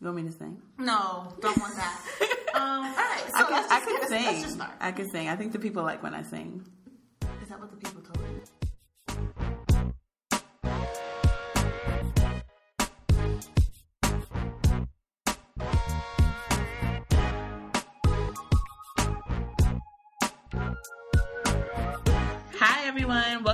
You want me to sing? No, don't want that. um, all right, so I can, let's I can sing. Let's just start. I can sing. I think the people like when I sing. Is that what the people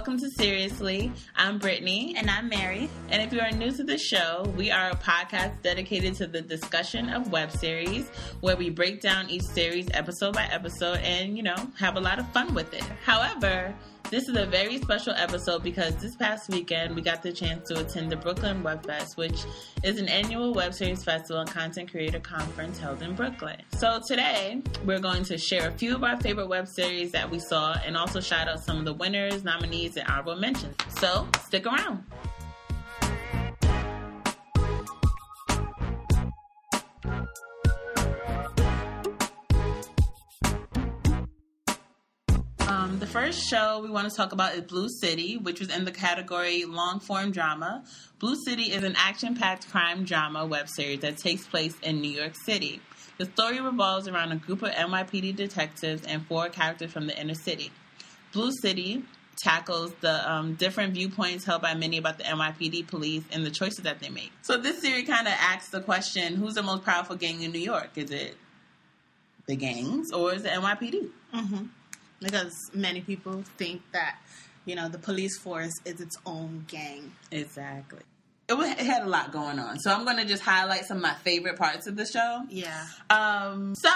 welcome to Seriously. I'm Brittany, And I'm Mary. and if you are new to the show, we are a podcast dedicated to the discussion of web series, where we break down each series episode by episode and you know have a lot of fun with it. However, this is a very special episode because this past weekend we got the chance to attend the Brooklyn Web Fest, which is an annual web series festival and content creator conference held in Brooklyn. So today we're going to share a few of our favorite web series that we saw and also shout out some of the winners, nominees, and honorable mentions. So stick around. The first show we want to talk about is Blue City, which was in the category long form drama. Blue City is an action packed crime drama web series that takes place in New York City. The story revolves around a group of NYPD detectives and four characters from the inner city. Blue City tackles the um, different viewpoints held by many about the NYPD police and the choices that they make. So this series kind of asks the question: Who's the most powerful gang in New York? Is it the gangs or is it NYPD? Mm-hmm. Because many people think that, you know, the police force is its own gang. Exactly. It, had a lot going on, so I'm going to just highlight some of my favorite parts of the show. Yeah. Um, so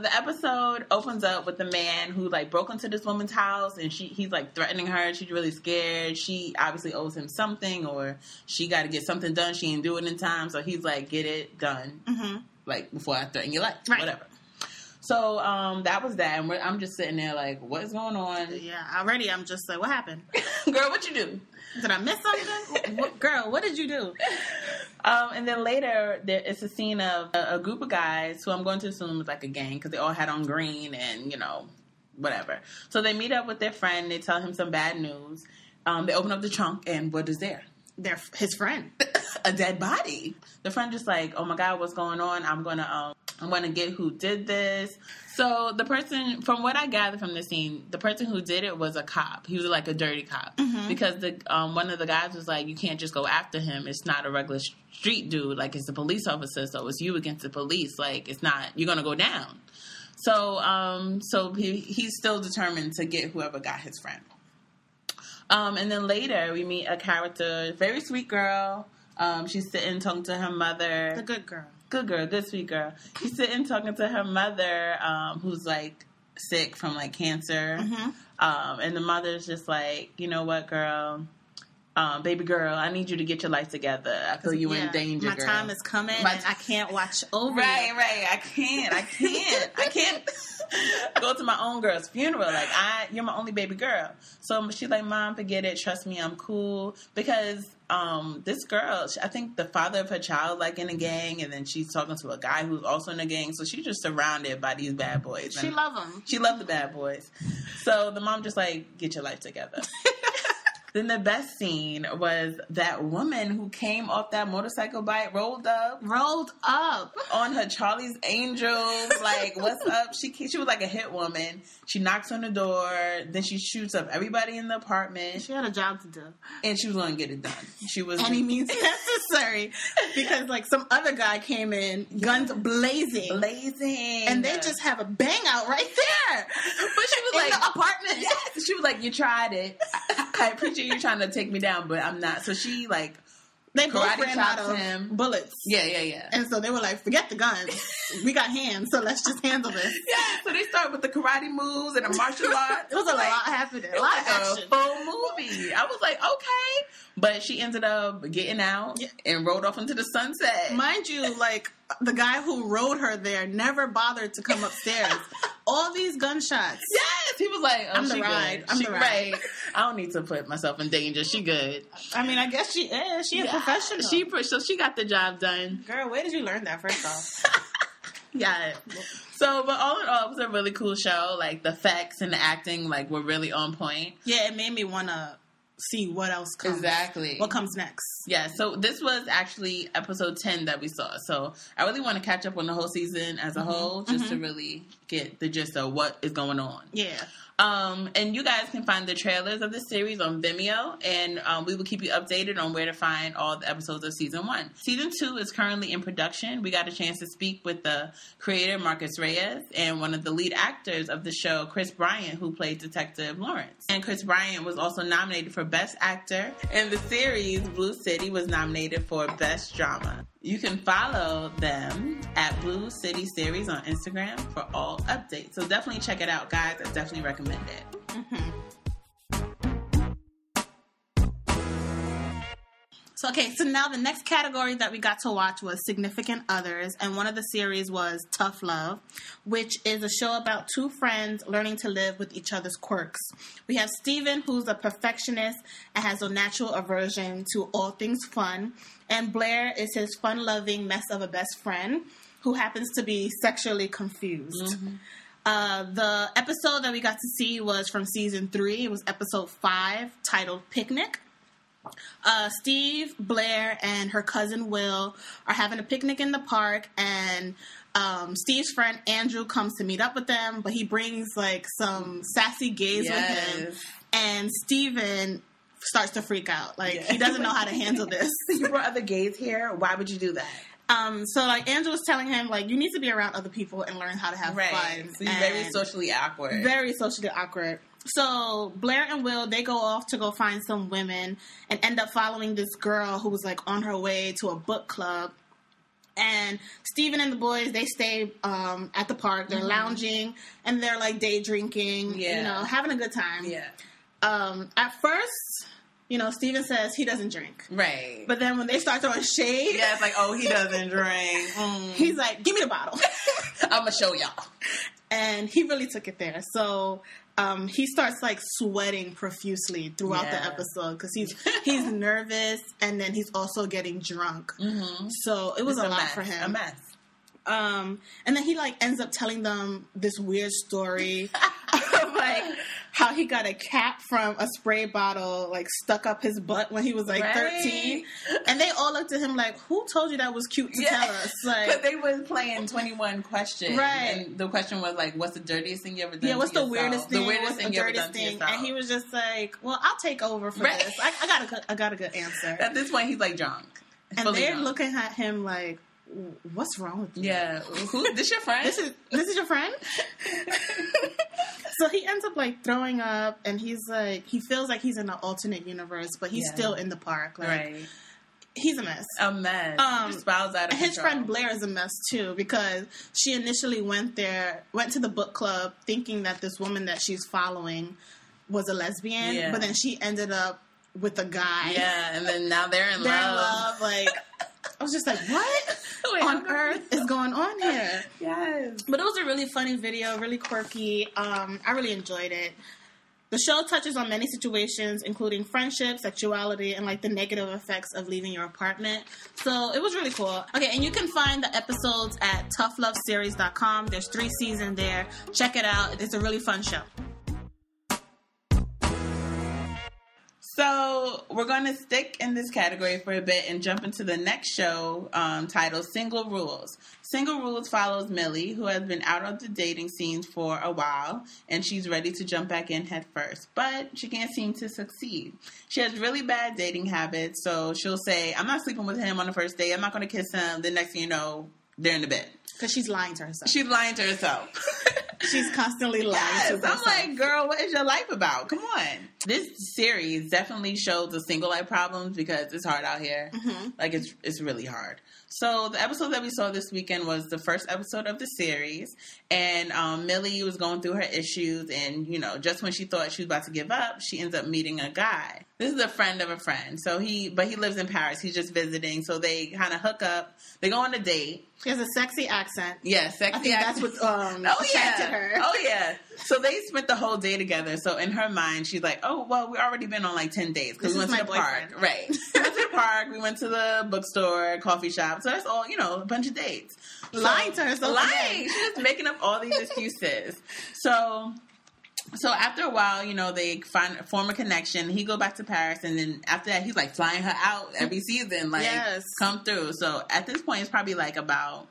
the episode opens up with the man who like broke into this woman's house and she he's like threatening her. She's really scared. She obviously owes him something or she got to get something done. She didn't do it in time, so he's like, "Get it done, Mm-hmm. like before I threaten your life, Right. whatever." So um, that was that, and we're, I'm just sitting there like, "What is going on, Yeah. Already, I'm just like, what happened? girl? What you do?" Did I miss something? what, girl, what did you do? Um, and then later, there, it's a scene of a, a group of guys who I'm going to assume is like a gang because they all had on green and you know, whatever. So they meet up with their friend. They tell him some bad news. Um, they open up the trunk and what is there? They're his friend. a dead body. The friend just like, oh my god, what's going on? I'm gonna um, I'm gonna get who did this. So the person, from what I gathered from the scene, the person who did it was a cop. He was like a dirty cop because the um, one of the guys was like, you can't just go after him. It's not a regular street dude. Like it's a police officer, so it's you against the police. Like it's not. You're gonna go down. So um, so he, he's still determined to get whoever got his friend. Um, and then later we meet a character, very sweet girl. Um, she's sitting talking to her mother. The good girl. Good girl, good sweet girl. She's sitting talking to her mother, um, who's like sick from like cancer. Mhm. Um, and the mother's just like, you know what, girl, um, baby girl, I need you to get your life together. I feel you Yeah, in danger. My girl. time is coming, I can't watch over Right, you. right. I can't. I can't. I can't go to my own girl's funeral. Like I, you're my only baby girl. So she's like, Mom, forget it. Trust me, I'm cool. Because um, this girl, she- I think the father of her child, like in a gang, and then she's talking to a guy who's also in a gang. So she's just surrounded by these bad boys. She love him. she loved the bad boys. So the mom just like, get your life together. Then the best scene was that woman who came off that motorcycle bike, rolled up, Rolled up. on her Charlie's Angels, like what's up? She she was like a hit woman. She knocks on the door, then she shoots up everybody in the apartment, She had a job to do. and she was going to get it done. She was Any means necessary. Because like some other guy came in, guns blazing. blazing, And they just have a bang out right there. But she was In like, the apartment. yes. She was like, you tried it. I, appreciate you trying to take me down, but I'm not. So she like, They both ran out of him. bullets. yeah, yeah, yeah. And so they were like, forget the guns. we got hands, so let's just handle this. Yeah, so they start with the karate moves and the martial arts. It was a Like, lot happening. A lot like of action. a full movie. I was like, okay. But she ended up getting out Yeah. and rode off into the sunset. Mind you, like the guy who rode her there never bothered to come upstairs. All these gunshots. yes, he was like, oh, I'm the she ride. Good. I'm she the right. ride. I don't need to put myself in danger. She good. I mean, I guess she is. She a professional. She pro- so she got the job done. girl, where did you learn that? First off, Yeah. So, but all in all, it was a really cool show. Like the facts and the acting, like were really on point. yeah, it made me want to see what else comes. Exactly. What comes next? Yeah, so this was actually episode 10 that we saw. So I really want to catch up on the whole season as a mm-hmm. whole just to mm-hmm. really get the gist of what is going on. Yeah. Um, and you guys can find the trailers of the series on Vimeo, and um, we will keep you updated on where to find all the episodes of season one. Season two is currently in production. We got a chance to speak with the creator Marcus Reyes and one of the lead actors of the show, Chris Bryant, who played Detective Lawrence. And Chris Bryant was also nominated for Best Actor, and the series Blue City was nominated for Best Drama. You can follow them at Blue City Series on Instagram for all updates. So definitely check it out, guys. I definitely recommend it. Mm-hmm. So okay, so now the next category that we got to watch was Significant Others, and one of the series was Tough Love, which is a show about two friends learning to live with each other's quirks. We have Steven, who's a perfectionist and has a natural aversion to all things fun, and Blair is his fun-loving mess of a best friend who happens to be sexually confused. Uh, the episode that we got to see was from season three. It was episode five, titled Picnic. Uh, Steve, Blair, and her cousin Will are having a picnic in the park, and um, Steve's friend Andrew comes to meet up with them, but he brings like some sassy gays with him, and Steven starts to freak out. Like Yeah. he doesn't know how to handle this. You brought other gays here. Why would you do that? Um, so like Andrew was telling him like you need to be around other people and learn how to have fun. So very socially awkward. very socially awkward. So Blair and Will they go off to go find some women and end up following this girl who was like on her way to a book club. And Steven and the boys they stay um, at the park. They're lounging and they're like day drinking. You know, having a good time. yeah. Um, at first, you know, Steven says he doesn't drink, Right. but then when they start throwing shade, yeah, it's like, oh, he doesn't drink. Mm. he's like, "Give me the bottle." I'm gonna show y'all. and he really took it there. So um, he starts like sweating profusely throughout the episode because he's he's nervous and then he's also getting drunk. Mm-hmm. So it was It's a, lot mess. for A mess. Um, and then he like ends up telling them this weird story of like how he got a cap from a spray bottle like stuck up his butt when he was like Right. 13 and they all looked at him like who told you that was cute to tell us like they was playing 21 questions. Right. And the question was like, what's the dirtiest thing you ever done yeah, what's the yourself? weirdest thing? The weirdest what's thing the you ever dirtiest done thing? And he was just like, "Well, I'll take over for Right. this. I, I got a good, I got a good answer." At this point, he's like drunk. and Fully they're drunk. looking at him like, "What's wrong with you? Yeah. Who? This your friend? This is this is your friend." so he ends up like throwing up, and he's like, he feels like he's in an alternate universe, but he's Yeah. still in the park. Like, right. he's a mess. A mess. Um, Just out of his control. friend Blair is a mess too because she initially went there, went to the book club thinking that this woman that she's following was a lesbian, Yeah. but then she ended up with a guy. Yeah, and then now they're in They're in love. love. Like, I was just like, what Wait, on I'm earth is going on here? Yes. But it was a really funny video, really quirky. Um, I really enjoyed it. The show touches on many situations, including friendship, sexuality, and like the negative effects of leaving your apartment. So it was really cool. Okay, and you can find the episodes at toughloveseries.com. There's three seasons there. Check it out. It's a really fun show. So we're going to stick in this category for a bit and jump into the next show um, titled Single Rules. Single Rules follows Millie, who has been out of the dating scene for a while, and she's ready to jump back in head first, but she can't seem to succeed. She has really bad dating habits, so she'll say, "I'm not sleeping with him on the first day. I'm not going to kiss him." The next thing you know, they're in the bed. Because she's lying to herself. She's lying to herself. She's constantly lying Yes, to herself. I'm like, girl, what is your life about? Come on. This series definitely shows the single life problems because it's hard out here. Mhm. Like it's it's really hard. So the episode that we saw this weekend was the first episode of the series, and um, Millie was going through her issues, and you know, just when she thought she was about to give up, she ends up meeting a guy. This is a friend of a friend, so he, but he lives in Paris. He's just visiting, so they kind of hook up. They go on a date. She has a sexy accent. Yeah, sexy. I think that's accent. what um, Oh attracted yeah. her. Oh yeah. So they spent the whole day together. So in her mind, she's like, "Oh well, we already been on like ten days because we went to the my park, right? we went to the park. We went to the bookstore, coffee shop. So that's all. You know, a bunch of dates. So- Lying to herself Lying. She's just making up all these excuses. So so after a while, you know, they find form a connection. He go back to Paris, and then after that, he's like flying her out every season, like Yes. come through. So at this point, it's probably like about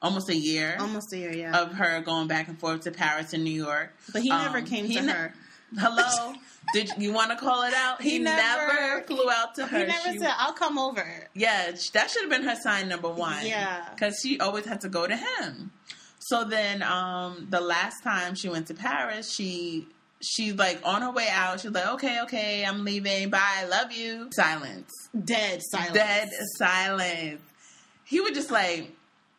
almost a year Almost a year, yeah. of her going back and forth to Paris and New York. but he never um, came he to ne- her. Hello, did you want to call it out? He, He never, never- flew out to her. He never She- said, "I'll come over." yeah, that should have been her sign number one. Yeah. because she always had to go to him. So then, um, the last time she went to Paris, she she's like on her way out. She's like, "Okay, okay, I'm leaving. Bye, I love you." Silence, Dead silence. dead silence. He was just like,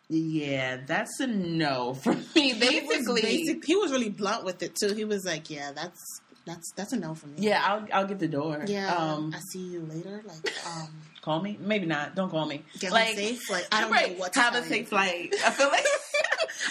"Yeah, that's a no for me." He was, Basically, basic, he was really blunt with it too. He was like, "Yeah, that's that's that's a no for me." yeah, I'll I'll get the door. yeah. um, I see you later. Like, um, call me. Maybe not. Don't call me. get like, safe. Like, I don't right, know what to have a safe flight. I feel like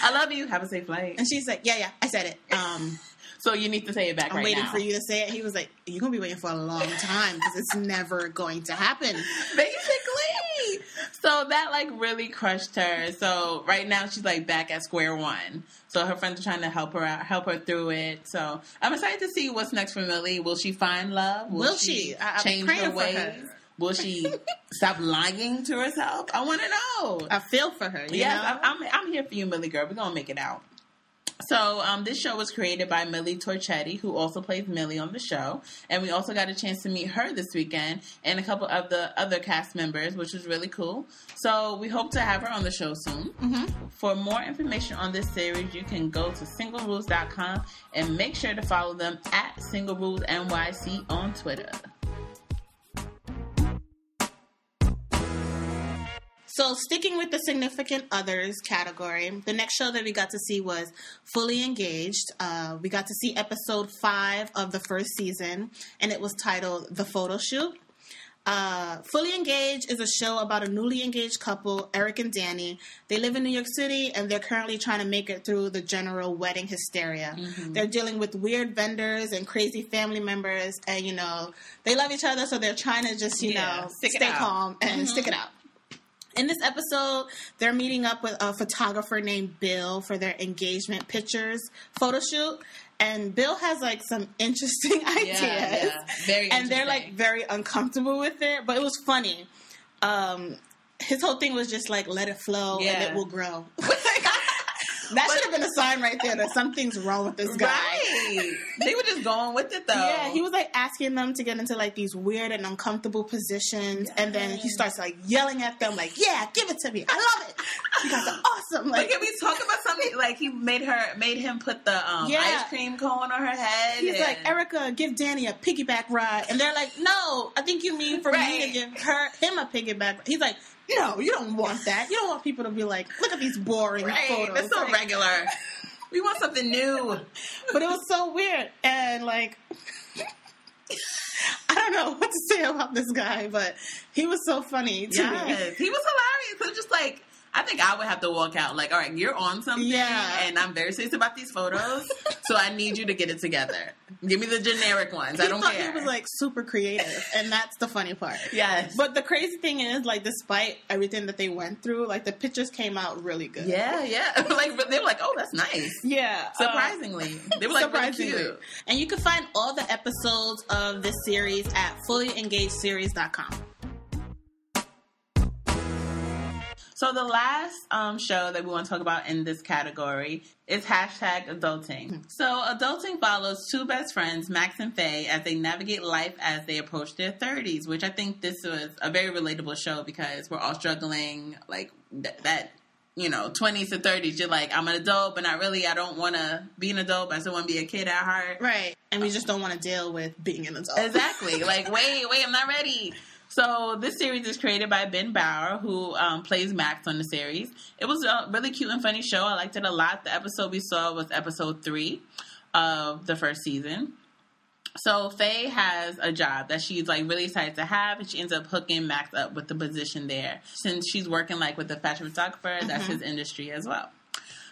I love you. Have a safe flight. And she's like, "Yeah, yeah, I said it." Um, So you need to say it back I'm right waiting now. for you to say it. He was like, "You're gonna be waiting for a long time because it's never going to happen." Basically. So that like really crushed her. So right now she's like back at square one. So her friends are trying to help her out, help her through it. So I'm excited to see what's next for Millie. Will she find love? Will she? I- I'm change her for ways? her. Will she stop lying to herself? I want to know. I feel for her. You Yes. I'm, I'm, I'm here for you, Millie girl. We're gonna make it out. So, um, this show was created by Millie Torchetti, who also plays Millie on the show, and we also got a chance to meet her this weekend and a couple of the other cast members, which was really cool. So, we hope to have her on the show soon. Mhm. For more information on this series, you can go to singlerules.com and make sure to follow them at Single Rules NYC on Twitter. So, sticking with the significant others category, the next show that we got to see was Fully Engaged. Uh, we got to see episode five of the first season, and it was titled The Photo Shoot. Uh, Fully Engaged is a show about a newly engaged couple, Eric and Danny. They live in New York City and they're currently trying to make it through the general wedding hysteria. They're dealing with weird vendors and crazy family members, and you know, they love each other, so they're trying to just, you Yeah, know, stay calm and stick it out. In this episode, they're meeting up with a photographer named Bill for their engagement pictures photo shoot. And Bill has like some interesting ideas. yeah. Very And they're like very uncomfortable with it, but it was funny. Um, his whole thing was just like let it flow and it will grow. that should have been a sign right there that something's wrong with this guy. Right. they were just going with it though. Yeah, he was like asking them to get into like these weird and uncomfortable positions, and then he starts like yelling at them, like, "Yeah, give it to me, I love it. You guys are awesome." Like, Like, can we talk about something? Like, he made her, made him put the um, Yeah. ice cream cone on her head. he's and- like, "Erica, give Danny a piggyback ride," and they're like, "No, I think you mean for me to give her him a piggyback." He's like, "No, you don't want that. You don't want people to be like, look at these boring right, photos." that's so Like, regular. We want something new. but it was so weird and like I don't know what to say about this guy, but he was so funny to me. Yes, he was hilarious. It was just like, I think I would have to walk out. Like, all right, you're on something, Yeah. and I'm very serious about these photos, so I need you to get it together. Give me the generic ones. I don't thought care. He was like super creative, and that's the funny part. yes, But the crazy thing is, like, despite everything that they went through, like the pictures came out really good. yeah, yeah. like they were like, oh, that's nice. yeah. uh, Surprisingly, they were like really cute. And you can find all the episodes of this series at fullyengagedseries.com. So the last um, show that we want to talk about in this category is hashtag adulting. So adulting follows two best friends, Max and Faye, as they navigate life as they approach their 30s, which I think this was a very relatable show because we're all struggling like th- that, you know, 20s to 30s. You're like, I'm an adult, but not really. I don't want to be an adult, but I still want to be a kid at heart. Right. And we just don't want to deal with being an adult. Exactly. like, wait, wait, I'm not ready. So this series is created by Ben Bauer, who um, plays Max on the series. It was a really cute and funny show. I liked it a lot. The episode we saw was episode three of the first season. So Faye has a job that she's like really excited to have, and she ends up hooking Max up with the position there. Since she's working like with the fashion photographer, that's his industry as well.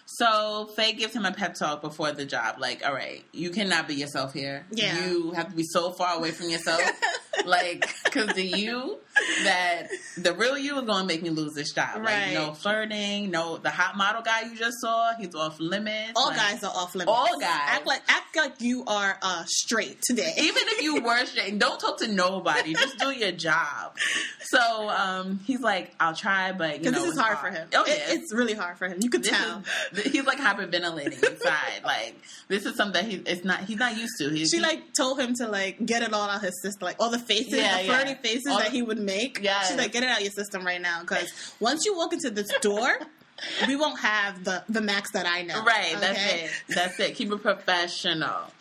So Faye gives him a pep talk before the job, like, "All right, you cannot be yourself here. Yeah. you have to be so far away from yourself. like, Because the you that the real you is going to make me lose this job. Like Right. no flirting, no the hot model guy you just saw, he's off limits. All Like, guys are off limits. All guys. act like act like you are uh, straight today. Even if you were straight, don't talk to nobody. Just do your job. So um, he's like, I'll try, but you know, this is it's hard, for him. Oh It- it's really hard for him. You could This tell. is, he's like hyperventilating inside. like this is something that he it's not he's not used to. He's, She like told him to like get it all out of his system, like all the faces, Yeah, the yeah. flirty faces All that he would make. Yes. She's like, get it out of your system right now, because once you walk into this door, we won't have the the max that I know. Right, that's it. That's it. Keep it professional.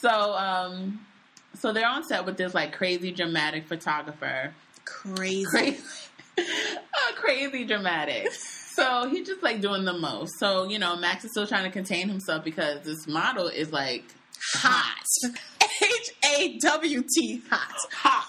So, um, so they're on set with this like crazy dramatic photographer. Crazy. Crazy, uh, crazy dramatic. So he's just like doing the most. So you know, Max is still trying to contain himself because this model is like Hot. H A W T. Hot. hot,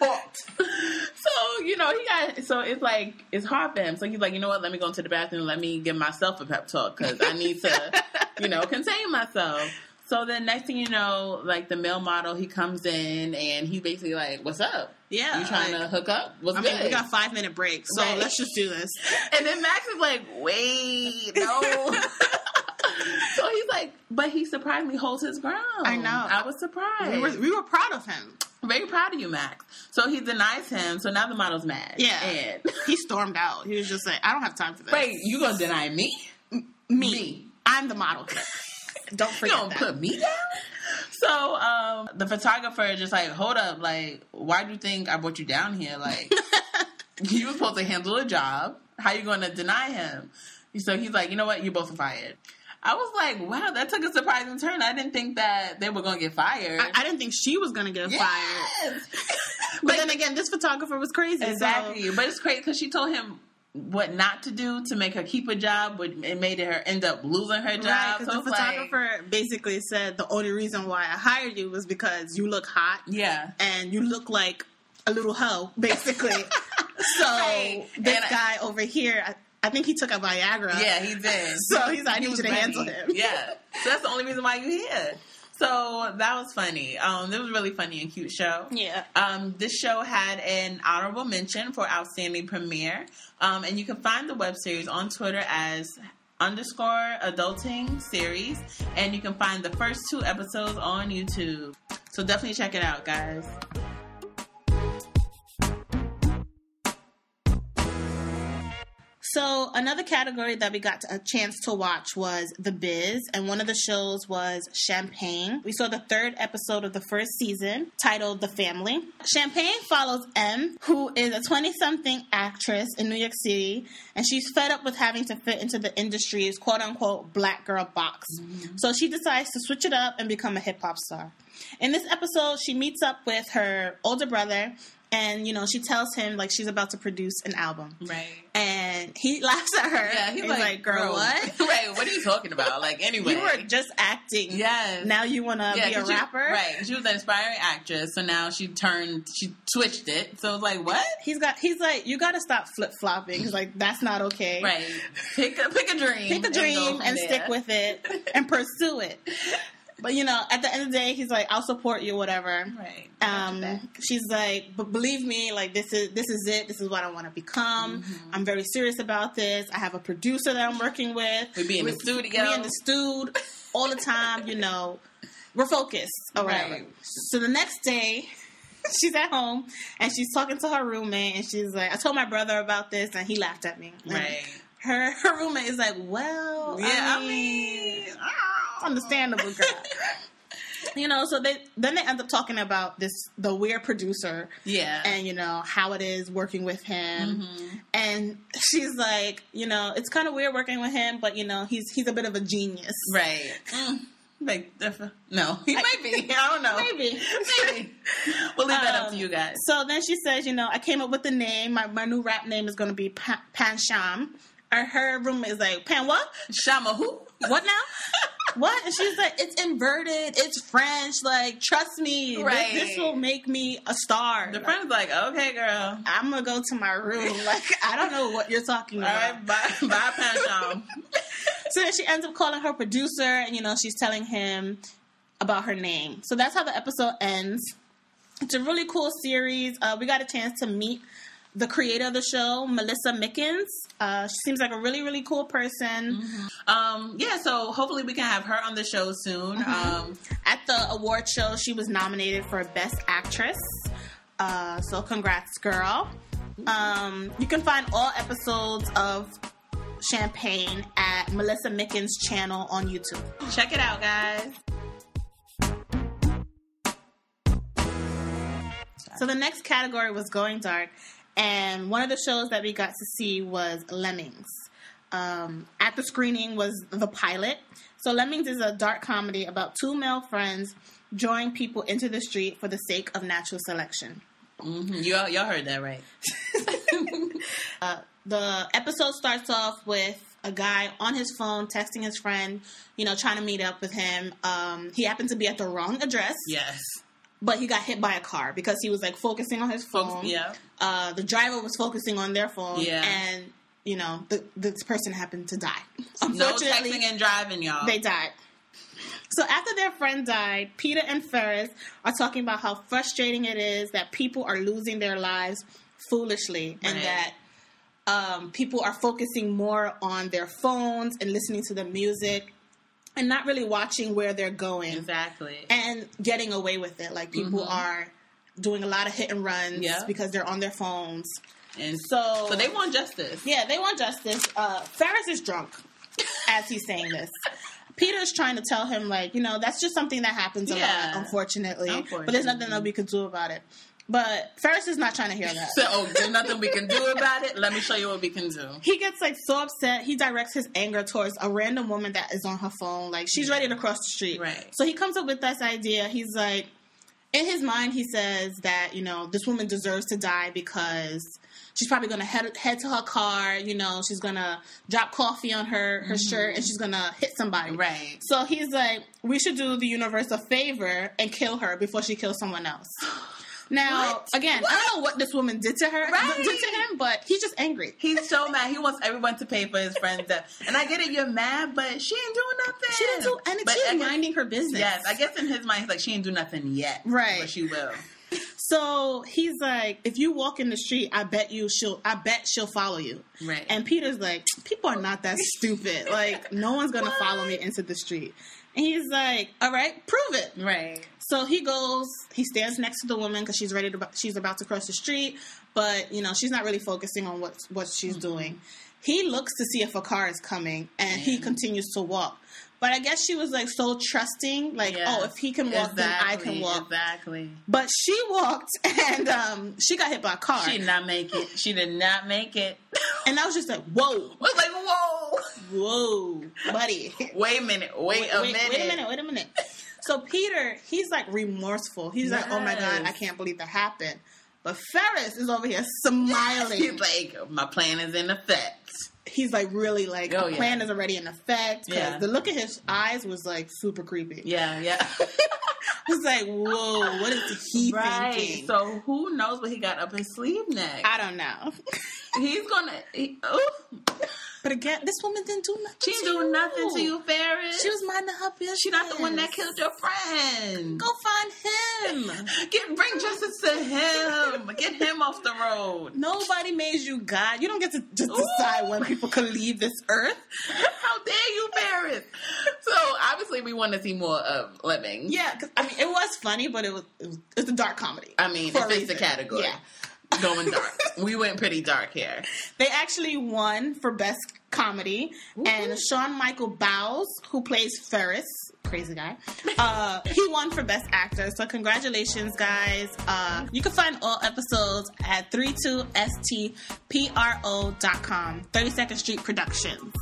hot. so you know he got. So it's like it's hard for him. So he's like, you know what? Let me go into the bathroom. Let me give myself a pep talk because I need to, you know, contain myself. So then next thing you know, like the male model, he comes in and he basically like, "What's up? Yeah. you trying like- to hook up? What's I good?" mean, we got five minute break, so Right. let's just do this. and then Max is like, "Wait, no." so he's like, but he surprisingly holds his ground. I know. I was surprised. We were, we were proud of him. very proud of you, Max. So he denies him. So now the model's mad. Yeah. And He stormed out. He was just like, I don't have time for this. wait, you gonna deny me? me. me. I'm the model. don't You forget gonna that. put me down? So um, the photographer is just like, hold up, like, why do you think I brought you down here? Like, you were supposed to handle a job. How you gonna deny him? So he's like, you know what? You both are fired. I was like, wow, that took a surprising turn. I didn't think that they were gonna get fired. I, I didn't think she was gonna get fired. Yes. But then again, this photographer was crazy. so- Exactly, but it's crazy because she told him what not to do to make her keep a job, but it made her end up losing her Right, job. because so the it's like- photographer basically said the only reason why I hired you was because you look hot yeah, and you look like a little hoe, basically. so Right. this And I- guy over here, I, think he took a Viagra. yeah, he did. So he's like, I need was you to ready. handle him. Yeah, so that's the only reason why you're here. So that was funny. Um, it was a really funny and cute show. Yeah. Um, this show had an honorable mention for outstanding premiere, um, and you can find the web series on Twitter as underscore adulting series, and you can find the first two episodes on YouTube. So definitely check it out, guys. So another category that we got a chance to watch was The Biz, and one of the shows was Champagne. We saw the third episode of the first season, titled The Family. Champagne follows M, who is a 20-something actress in New York City, and she's fed up with having to fit into the industry's quote-unquote black girl box. Mm-hmm. So she decides to switch it up and become a hip-hop star. In this episode, she meets up with her older brother, and you know she tells him like she's about to produce an album Right. and he laughs at her. Yeah, he's he's like, like, "Girl, what? right, what are you talking about? Like, anyway. You were just acting. Yes. Now you want to be a rapper? right. She was an aspiring actress, so now she turned, she switched it. So it's like, what? He's got. He's like, you got to stop flip flopping. He's like, that's not okay. Right. Pick a, pick a dream. Pick a dream from and, stick with it and pursue it. But you know, at the end of the day, he's like, I'll support you, whatever. Right. Um, she's like, but believe me, like this is this is it. This is what I want to become. Mm-hmm. I'm very serious about this. I have a producer that I'm working with. We be in the studio. We in the studio all the time. You know, we're focused All right. Right. So the next day. She's at home and she's talking to her roommate and she's like, I told my brother about this and he laughed at me. And Right. Her her roommate is like, Well, Yeah, I mean, ah. Understandable, girl. you know, so they then they end up talking about this the weird producer Yeah. and you know how it is working with him Mm-hmm. and she's like you know it's kind of weird working with him but you know he's he's a bit of a genius right. Mm. Like, no, he might be. I don't know. maybe Maybe. We'll leave that up to Um, you guys. so then she says you know i came up with the name my, my new rap name is going to be pa- pan sham or her roommate is like pan what Shama who? What now what and she's like it's inverted it's french like trust me this- Right. this, will make me a star The Like, friend's like, okay, girl. i'm gonna go to my room like i don't know what you're talking All about right, bye, bye, Pancham. So then she ends up calling her producer, and you know she's telling him about her name. So that's how the episode ends. It's a really cool series. Uh, we got a chance to meet the creator of the show, Melissa Mickens. Uh, she seems like a really, really cool person. Um, yeah, so hopefully we can have her on the show soon. Um, At the award show, she was nominated for Best Actress. Uh, so congrats, girl. Um, you can find all episodes of Champagne at Melissa Mickens' channel on YouTube. check it out, guys. So the next category was Going Dark, and one of the shows that we got to see was Lemmings. Um, at the screening was the pilot. So Lemmings is a dark comedy about two male friends drawing people into the street for the sake of natural selection. Mhm. Y'all, y'all heard that right. The episode starts off with a guy on his phone texting his friend, you know, trying to meet up with him. Um, he happened to be at the wrong address, Yes. But he got hit by a car because he was like focusing on his phone. Yeah. uh, the driver was focusing on their phone, Yeah. and you know, the, this person happened to die. No texting and driving, y'all. they died. So after their friend died, Peter and Ferris are talking about how frustrating it is that people are losing their lives foolishly, and Right. that um, people are focusing more on their phones and listening to the music, and not really watching where they're going exactly. and getting away with it. Like people are doing a lot of hit and runs Mm-hmm. Yeah. because they're on their phones. And So, so they want justice. yeah, they want justice. Uh, Ferris is drunk as he's saying this. Peter's trying to tell him, like, you know, that's just something that happens a Yeah. lot, unfortunately. But there's nothing that we can do about it. But Ferris is not trying to hear that. So, oh, there's nothing we can do about it. Let me show you what we can do. he gets like so upset. He directs his anger towards a random woman that is on her phone. Like she's ready to cross the street. Right. So he comes up with this idea. He's like, in his mind, he says that you know this woman deserves to die because she's probably going to head head to her car. You know, she's going to drop coffee on her her shirt and she's going to hit somebody. Mm-hmm. Right. So he's like, we should do the universe a favor and kill her before she kills someone else. Now, What? again, I don't know what this woman did to her, Right. did to him, but he's just angry. He's so mad. He wants everyone to pay for his friend's death. And I get it, you're mad, but she ain't doing nothing. She didn't do, But she's guess- minding her business. Yes, I guess in his mind, he's like, she ain't do nothing yet. Right. But she will. So he's like, if you walk in the street, I bet you she'll, I bet she'll follow you. Right. And Peter's like, people are not that stupid. Like, no one's gonna follow me into the street. And he's like, all right, prove it. right. So he goes, he stands next to the woman because she's ready to, she's about to cross the street, but you know she's not really focusing on what what she's Mm-hmm. doing. He looks to see if a car is coming, and he continues to walk. But I guess she was like so trusting, like, Yeah. oh, if he can walk, then I can walk. Exactly. But she walked, and um, she got hit by a car, She did not make it. She did not make it. and I was just like, whoa, I was like, whoa. whoa, buddy. Wait a minute. Wait, a wait, minute. wait a minute, wait a minute. So Peter, he's like remorseful. He's like, oh my god, I can't believe that happened. But Ferris is over here smiling. He's like, my plan is in effect. he's like really like Oh, yeah. plan is already in effect. Because Yeah. the look in his eyes was like super creepy. Yeah, yeah. It's like, whoa, what is he right. thinking? So who knows what he got up his sleeve next? I don't know. He's gonna. He, ooh, But again, this woman didn't do nothing. she to didn't do you. nothing to you, Ferris. She was minding her business. She not the one that killed your friend. Go find him. Get bring justice to him. Get him off the road. Nobody made you God. You don't get to just decide when people can leave this earth. How dare you, Ferris? So obviously we want to see more of Lemmings. Yeah, 'cause, I mean, it was funny, but it was it was it's a dark comedy. I mean, it fits the category. Yeah. Going dark. we went pretty dark here. They actually won for best comedy, and Sean Michael Bowles, who plays Ferris, crazy guy, uh, he won for best actor. So congratulations, guys! Uh, you can find all episodes at 32stpro.com, 32nd Street Productions.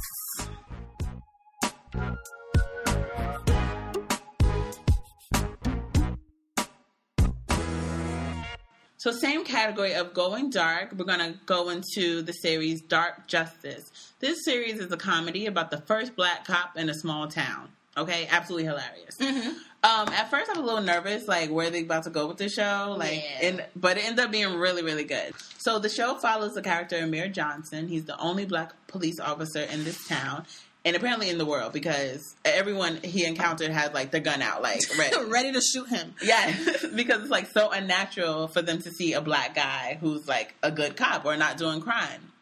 So same category of going dark, we're gonna go into the series Dark Justice. This series is a comedy about the first black cop in a small town. Okay, absolutely hilarious. Um, at first, I was a little nervous, like where they about to go with the show, like, Yeah. and but it ended up being really, really good. So the show follows the character Amir Johnson. He's the only black police officer in this town, and apparently in the world because everyone he encountered had like their gun out, like ready, ready to shoot him. Yeah, because it's like so unnatural for them to see a black guy who's like a good cop or not doing crime.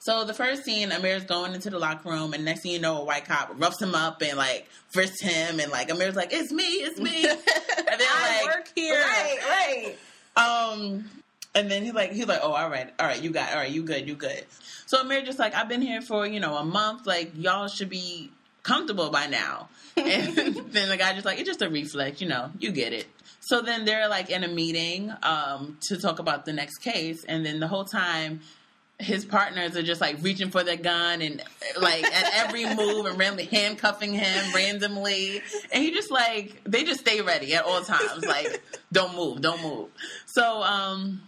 So the first scene, Amir's going into the locker room, and next thing you know, a white cop roughs him up and like frisks him, and like Amir's like, "It's me, it's me," and then I like, work here. right, right. Um, and then he's like, he's like, "Oh, all right, all right, you got, all right, you good, you good." So Amir just like, "I've been here for you know a month, like y'all should be comfortable by now." And then the guy just like, "It's just a reflex, you know, you get it." So then they're like in a meeting um, to talk about the next case, and then the whole time his partners are just like reaching for their gun and like at every move and randomly handcuffing him randomly and he just like they just stay ready at all times like don't move don't move so um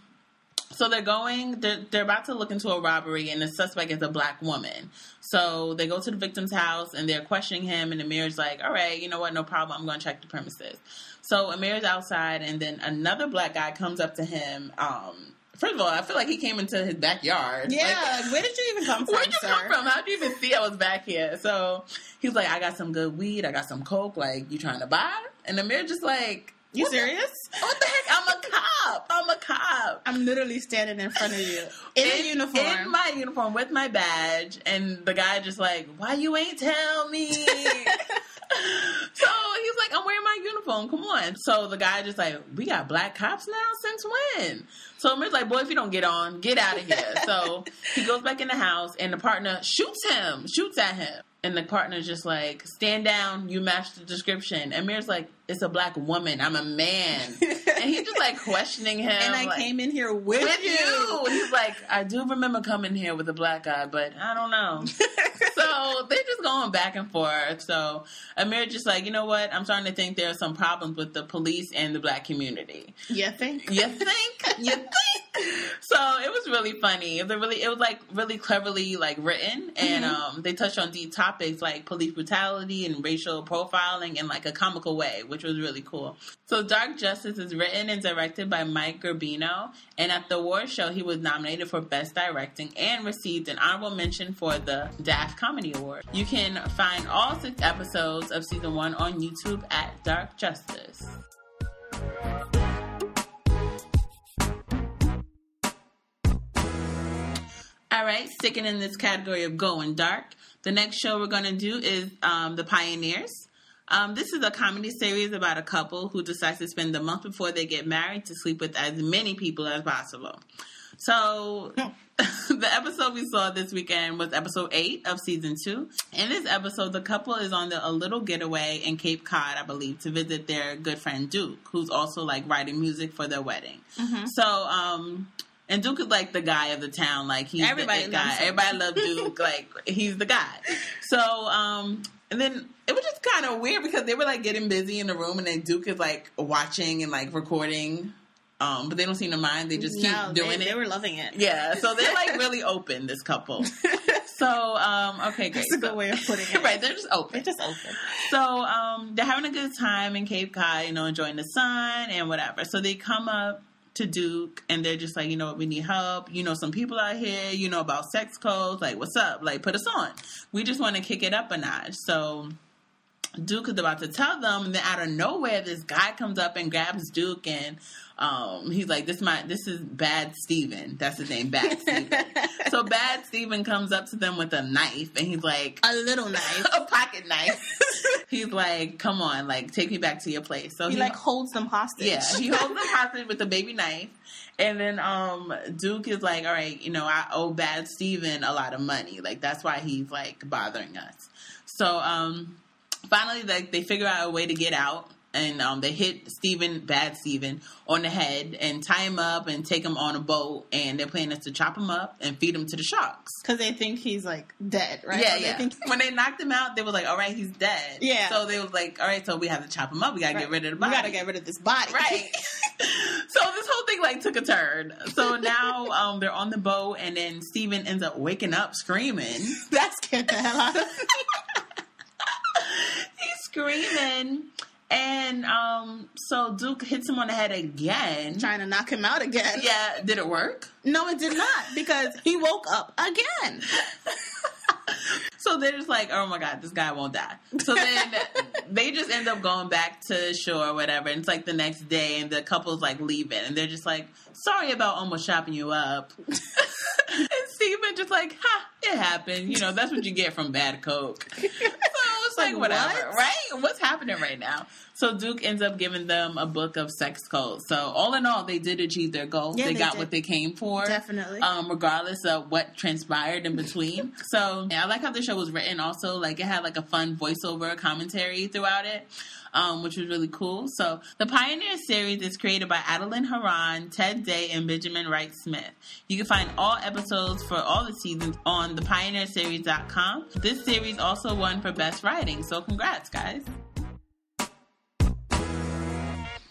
so they're going they're, they're about to look into a robbery and the suspect is a black woman so they go to the victim's house and they're questioning him and amir's like all right you know what no problem i'm going to check the premises so amir's outside and then another black guy comes up to him um First of all, I feel like he came into his backyard. Yeah, Like, where did you even come from, Where'd you sir? come from? How'd you even see I was back here? So he's like, I got some good weed. I got some coke. Like, you trying to buy? And Amir just like, You what the- serious? what the heck? I'm a cop. I'm a cop. I'm literally standing in front of you in, a uniform. In my uniform with my badge. And the guy just like, why you ain't tell me? so he's like, I'm wearing my uniform. Come on. So the guy just like, we got black cops now? Since when? So Amir's like, boy, if you don't get on, get out of here. so he goes back in the house and the partner shoots him, shoots at him. And the partner's just like, stand down, you match the description. And Amir's like, it's a black woman, I'm a man. and he's just like questioning him. and I like, came in here with, with you. you. He's like, I do remember coming here with a black guy, but I don't know. so they're just going back and forth. So Amir just like, you know what? I'm starting to think there are some problems with the police and the black community. You think? You think? You think? So it was really funny. It was really, it was like really cleverly like written, and um, they touched on deep topics like police brutality and racial profiling in like a comical way, which was really cool. So Dark Justice is written and directed by Mike Gerbino, and at the award show he was nominated for Best Directing and received an honorable mention for the DAF Comedy Award. You can find all six episodes of season one on YouTube at Dark Justice. All right, sticking in this category of going dark. The next show we're going to do is um, The Pioneers. Um, this is a comedy series about a couple who decides to spend the month before they get married to sleep with as many people as possible. So, the episode we saw this weekend was episode eight of season two. In this episode, the couple is on the, a little getaway in Cape Cod, I believe, to visit their good friend Duke, who's also like writing music for their wedding. So, um, and Duke is like the guy of the town, like he's Everybody the guy. him. Everybody loves Duke, like he's the guy. So, um, and then it was just kind of weird because they were like getting busy in the room, and then Duke is like watching and like recording, um, but they don't seem to mind. They just keep no, doing they, it. they were loving it. yeah, so they're like really open. This couple. So, um, okay, great. That's a good So- way of putting it. right, they're just open. They're just open. So um, they're having a good time in Cape Cod, you know, enjoying the sun and whatever. So they come up to Duke and they're just like, you know what, we need help. You know, some people out here, you know about sex codes. Like, what's up? Like, put us on. We just want to kick it up a notch. So Duke is about to tell them, and then out of nowhere, this guy comes up and grabs Duke, and um, he's like, "This my this is Bad Steven. That's his name, Bad Steven." so Bad Steven comes up to them with a knife, and he's like, A little knife. a pocket knife. he's like, "Come on, like take me back to your place." So He like holds them hostage. yeah, he holds them hostage with a baby knife. And then um Duke is like, all right, you know, I owe Bad Steven a lot of money. Like that's why he's like bothering us. So um finally like they figure out a way to get out and um, they hit Steven, bad Steven, on the head and tie him up and take him on a boat. And their plan is to chop him up and feed him to the sharks. Because they think he's like dead, right? Yeah, Or they yeah. think- when they knocked him out, they was like, "All right, he's dead." Yeah. So they was like, "All right, so we have to chop him up. We gotta get rid of the body. We gotta get rid of this body. right." so this whole thing like took a turn. So now um, they're on the boat, and then Steven ends up waking up screaming. that scared the hell out of me. Screaming, and um, so Duke hits him on the head again. Trying to knock him out again. Yeah, did it work? No, it did not because he woke up again. So they're just like, oh my god, this guy won't die. So then they just end up going back to shore or whatever. And it's like the next day, and the couple's like leaving, and they're just like, sorry about almost chopping you up. and Steven just like, ha, it happened. You know, that's what you get from bad coke. So like, Like, whatever, what? right? What's happening right now? So Duke ends up giving them a book of sex codes. So all in all, they did achieve their goal. Yeah, they, they got did. what they came for Definitely. um, regardless of what transpired in between. so yeah, I like how the show was written. Also, like it had like a fun voiceover commentary throughout it, um, which was really cool. So the Pioneer series is created by Adeline Haran, Ted Day, and Benjamin Wright Smith. You can find all episodes for all the seasons on thepioneerseries.com. This series also won for best writing. So congrats, guys.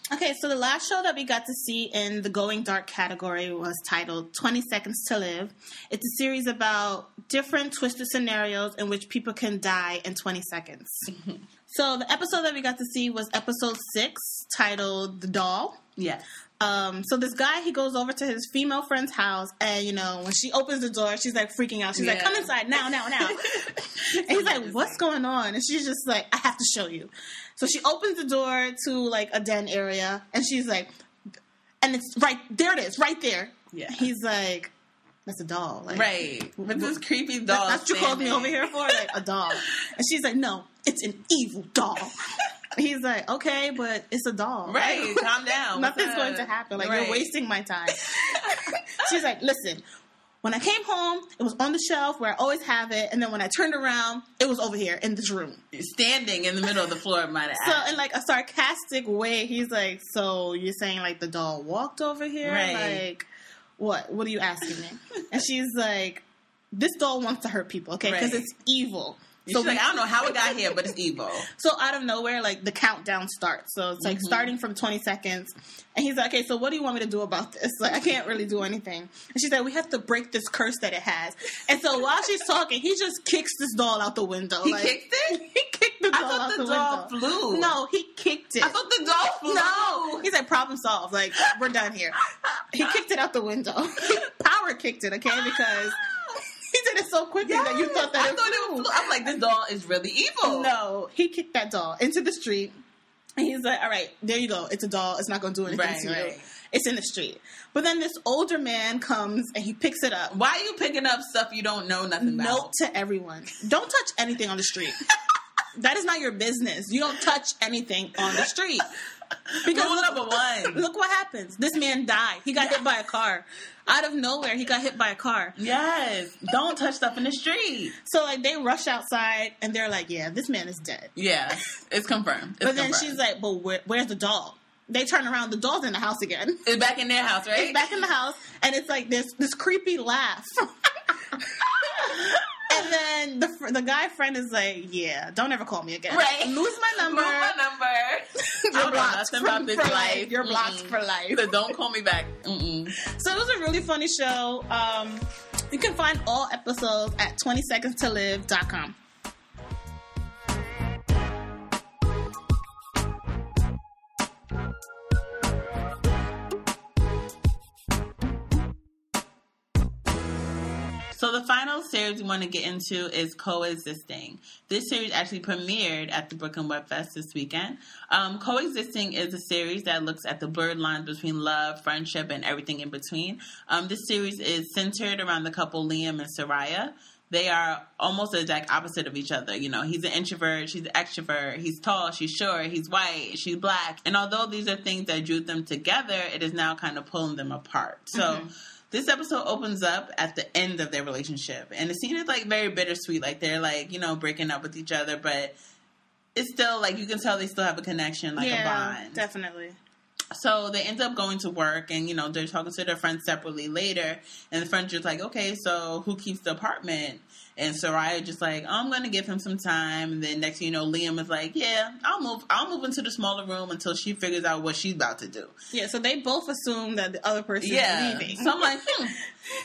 Okay, so the last show that we got to see in the Going Dark category was titled 20 Seconds to Live. It's a series about different twisted scenarios in which people can die in 20 seconds. so the episode that we got to see was episode 6 titled The Doll. Yes. Um, so this guy, he goes over to his female friend's house, and you know, when she opens the door, she's like freaking out. She's like, "Come inside now, now, now!" and he's like, "What's going on?" And she's just like, "I have to show you." So she opens the door to like a den area, and she's like, "And it's right there. It is right there." Yeah. He's like, "That's a doll." Like, Right. With this creepy doll. That's what you called me over here for, like a doll. And she's like, "No, it's an evil doll." He's like, "Okay, but it's a doll." Right. Calm down. Nothing's going to happen. Like Right. you're wasting my time. She's like, listen. When I came home, it was on the shelf where I always have it, and then when I turned around, it was over here in this room. standing in the middle of the floor might So, in like a sarcastic way, he's like, "So you're saying like the doll walked over here? Right. Like, what? What are you asking me?" and she's like, "This doll wants to hurt people, okay? Because Right. it's evil." So we- like, I don't know how it got here, but it's evil. So out of nowhere, like the countdown starts. So it's like Mhm. starting from 20 seconds. And he's like, okay, so what do you want me to do about this? Like, I can't really do anything. And she's like, we have to break this curse that it has. And so while she's talking, he just kicks this doll out the window. He like, kicked it. He kicked the I doll thought out the the, doll window. flew. No, he kicked it. I thought the doll flew. no, he's like problem solved. Like we're done here. He kicked it out the window. Power kicked it, okay? Because did it so quickly that you thought that I it thought it flew. I'm like, this doll is really evil. No, he kicked that doll into the street. And he's like, all right, there you go. It's a doll. It's not going to do anything Right, to you. right. It's in the street. But then this older man comes and he picks it up. Why are you picking up stuff you don't know nothing about? Note to everyone don't touch anything on the street. that is not your business. You don't touch anything on the street. Because Rule look, number one. look what happens. This man died. He got hit by a car. Out of nowhere, he got hit by a car. Yes. Don't touch stuff in the street. So like they rush outside and they're like, "Yeah, this man is dead." Yeah. It's confirmed. It's But then confirmed. she's like, "But where, where's the doll?" They turn around, the doll's in the house again. it's back in their house, right? It's back in the house, and it's like this this creepy laugh. and then the fr- the guy friend is like, "Yeah, don't ever call me again. Right. Lose my number. Move my number. You're blocked for, about this for life. You're blocked Mm-mm. for life." So don't call me back. Mm-mm. So it was a really funny show. Um, you can find all episodes at 20secondstolive.com. So the final series we want to get into is Coexisting. This series actually premiered at the Brooklyn Web Fest this weekend. Um, Coexisting is a series that looks at the blurred lines between love, friendship, and everything in between. Um, this series is centered around the couple Liam and Soraya. They are almost the exact opposite of each other. You know, he's an introvert, she's an extrovert. He's tall, she's short, he's white, she's black. And although these are things that drew them together, it is now kind of pulling them apart. So. This episode opens up at the end of their relationship, and the scene is like very bittersweet. Like they're like you know breaking up with each other, but it's still like you can tell they still have a connection, like a bond. definitely. So they end up going to work, and you know they're talking to their friends separately later, and the friend's just like, okay, so who keeps the apartment? And Soraya just like, I'm gonna give him some time, and then next thing you know, Liam is like, yeah, I'll move, I'll move into the smaller room until she figures out what she's about to do. Yeah, so they both assume that the other person Yeah. is leaving. So I'm like, hmm,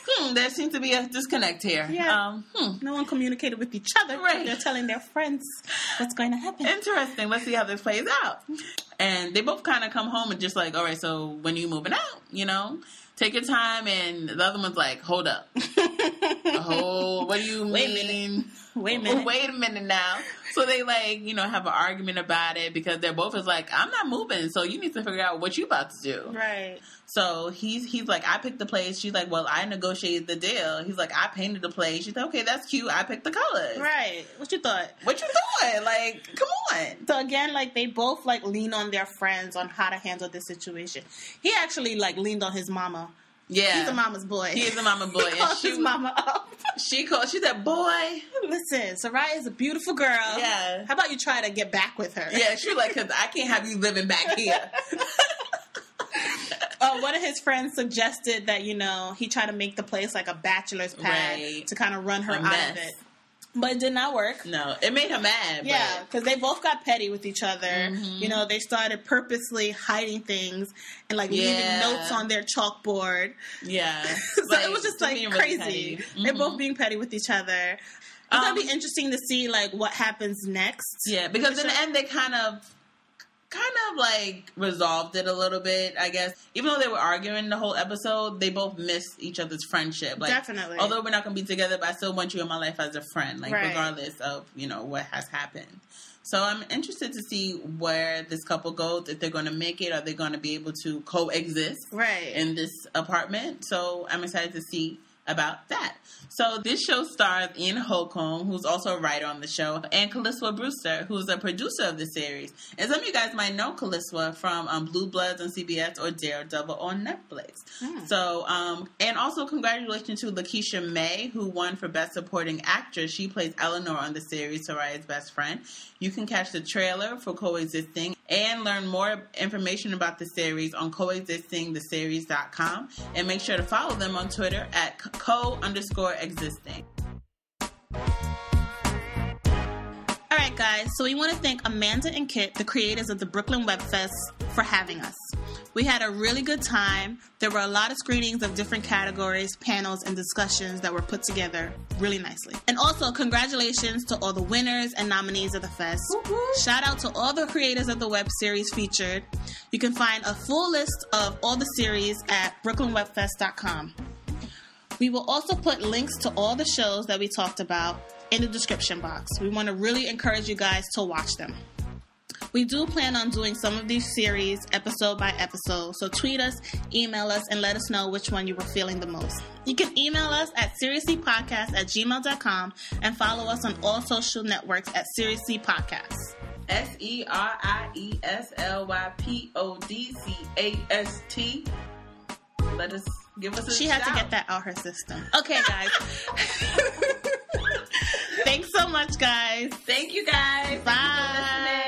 hmm, there seems to be a disconnect here. Yeah. Um, hmm. no one communicated with each other. Right. They're telling their friends what's going to happen. Interesting. Let's see how this plays out. And they both kind of come home and just like, all right, so when are you moving out? You know, take your time. And the other one's like, hold up. Oh, what do you Wait a mean? Wait a minute. Wait a minute now. So they like, you know, have an argument about it because they're both is like, I'm not moving, so you need to figure out what you about to do. Right. So he's he's like, I picked the place. She's like, Well, I negotiated the deal. He's like, I painted the place. She's like, Okay, that's cute. I picked the colors. Right. What you thought? What you thought? Like, come on. So again, like they both like lean on their friends on how to handle this situation. He actually like leaned on his mama. Yeah. He's a mama's boy. He is a mama boy. And she his mama up. she called she said, Boy. Listen, Soraya is a beautiful girl. Yeah. How about you try to get back with her? Yeah, she like, cause I can't have you living back here. uh, one of his friends suggested that you know he try to make the place like a bachelor's pad Right. to kind of run her A out mess. of it, but it did not work. no, it made her mad. Yeah, because they both got petty with each other. Mhm. You know, they started purposely hiding things and like leaving notes on their chalkboard. Yeah. so it was just like really crazy. petty. They're both being petty with each other. It's Um, gonna be interesting to see like what happens next. Yeah, because in the end they kind of kind of like resolved it a little bit, I guess. Even though they were arguing the whole episode, they both missed each other's friendship. Like Definitely. although we're not gonna be together, but I still want you in my life as a friend, like Right. regardless of, you know, what has happened. So I'm interested to see where this couple goes, if they're gonna make it, are they gonna be able to coexist Right. in this apartment. So I'm excited to see about that. So this show stars Ian Holcomb, who's also a writer on the show, and Kaliswa Brewster, who's a producer of the series. And some of you guys might know Kaliswa from um, Blue Bloods on CBS or Daredevil on Netflix. Hmm. So, um, and also congratulations to Lakeisha May, who won for Best Supporting Actress. She plays Eleanor on the series, Soraya's best friend. You can catch the trailer for Coexisting and learn more information about the series on coexistingtheseries.com. And make sure to follow them on Twitter at co underscore existing. All right, guys. So we want to thank Amanda and Kit, the creators of the Brooklyn Web Fest, for having us. We had a really good time. There were a lot of screenings of different categories, panels, and discussions that were put together really nicely. And also, congratulations to all the winners and nominees of the fest. Shout out to all the creators of the web series featured. You can find a full list of all the series at brooklynwebfest.com. We will also put links to all the shows that we talked about in the description box. We want to really encourage you guys to watch them. We do plan on doing some of these series episode by episode, so tweet us, email us, and let us know which one you were feeling the most. You can email us at serieslypodcast at gmail.com and follow us on all social networks at Seriesly Podcasts. S E R I E S L Y P O D C A S T. Let us give us a She had to get that out her system. Okay, guys. Thanks so much, guys. Thank you guys. Thank you for Bye.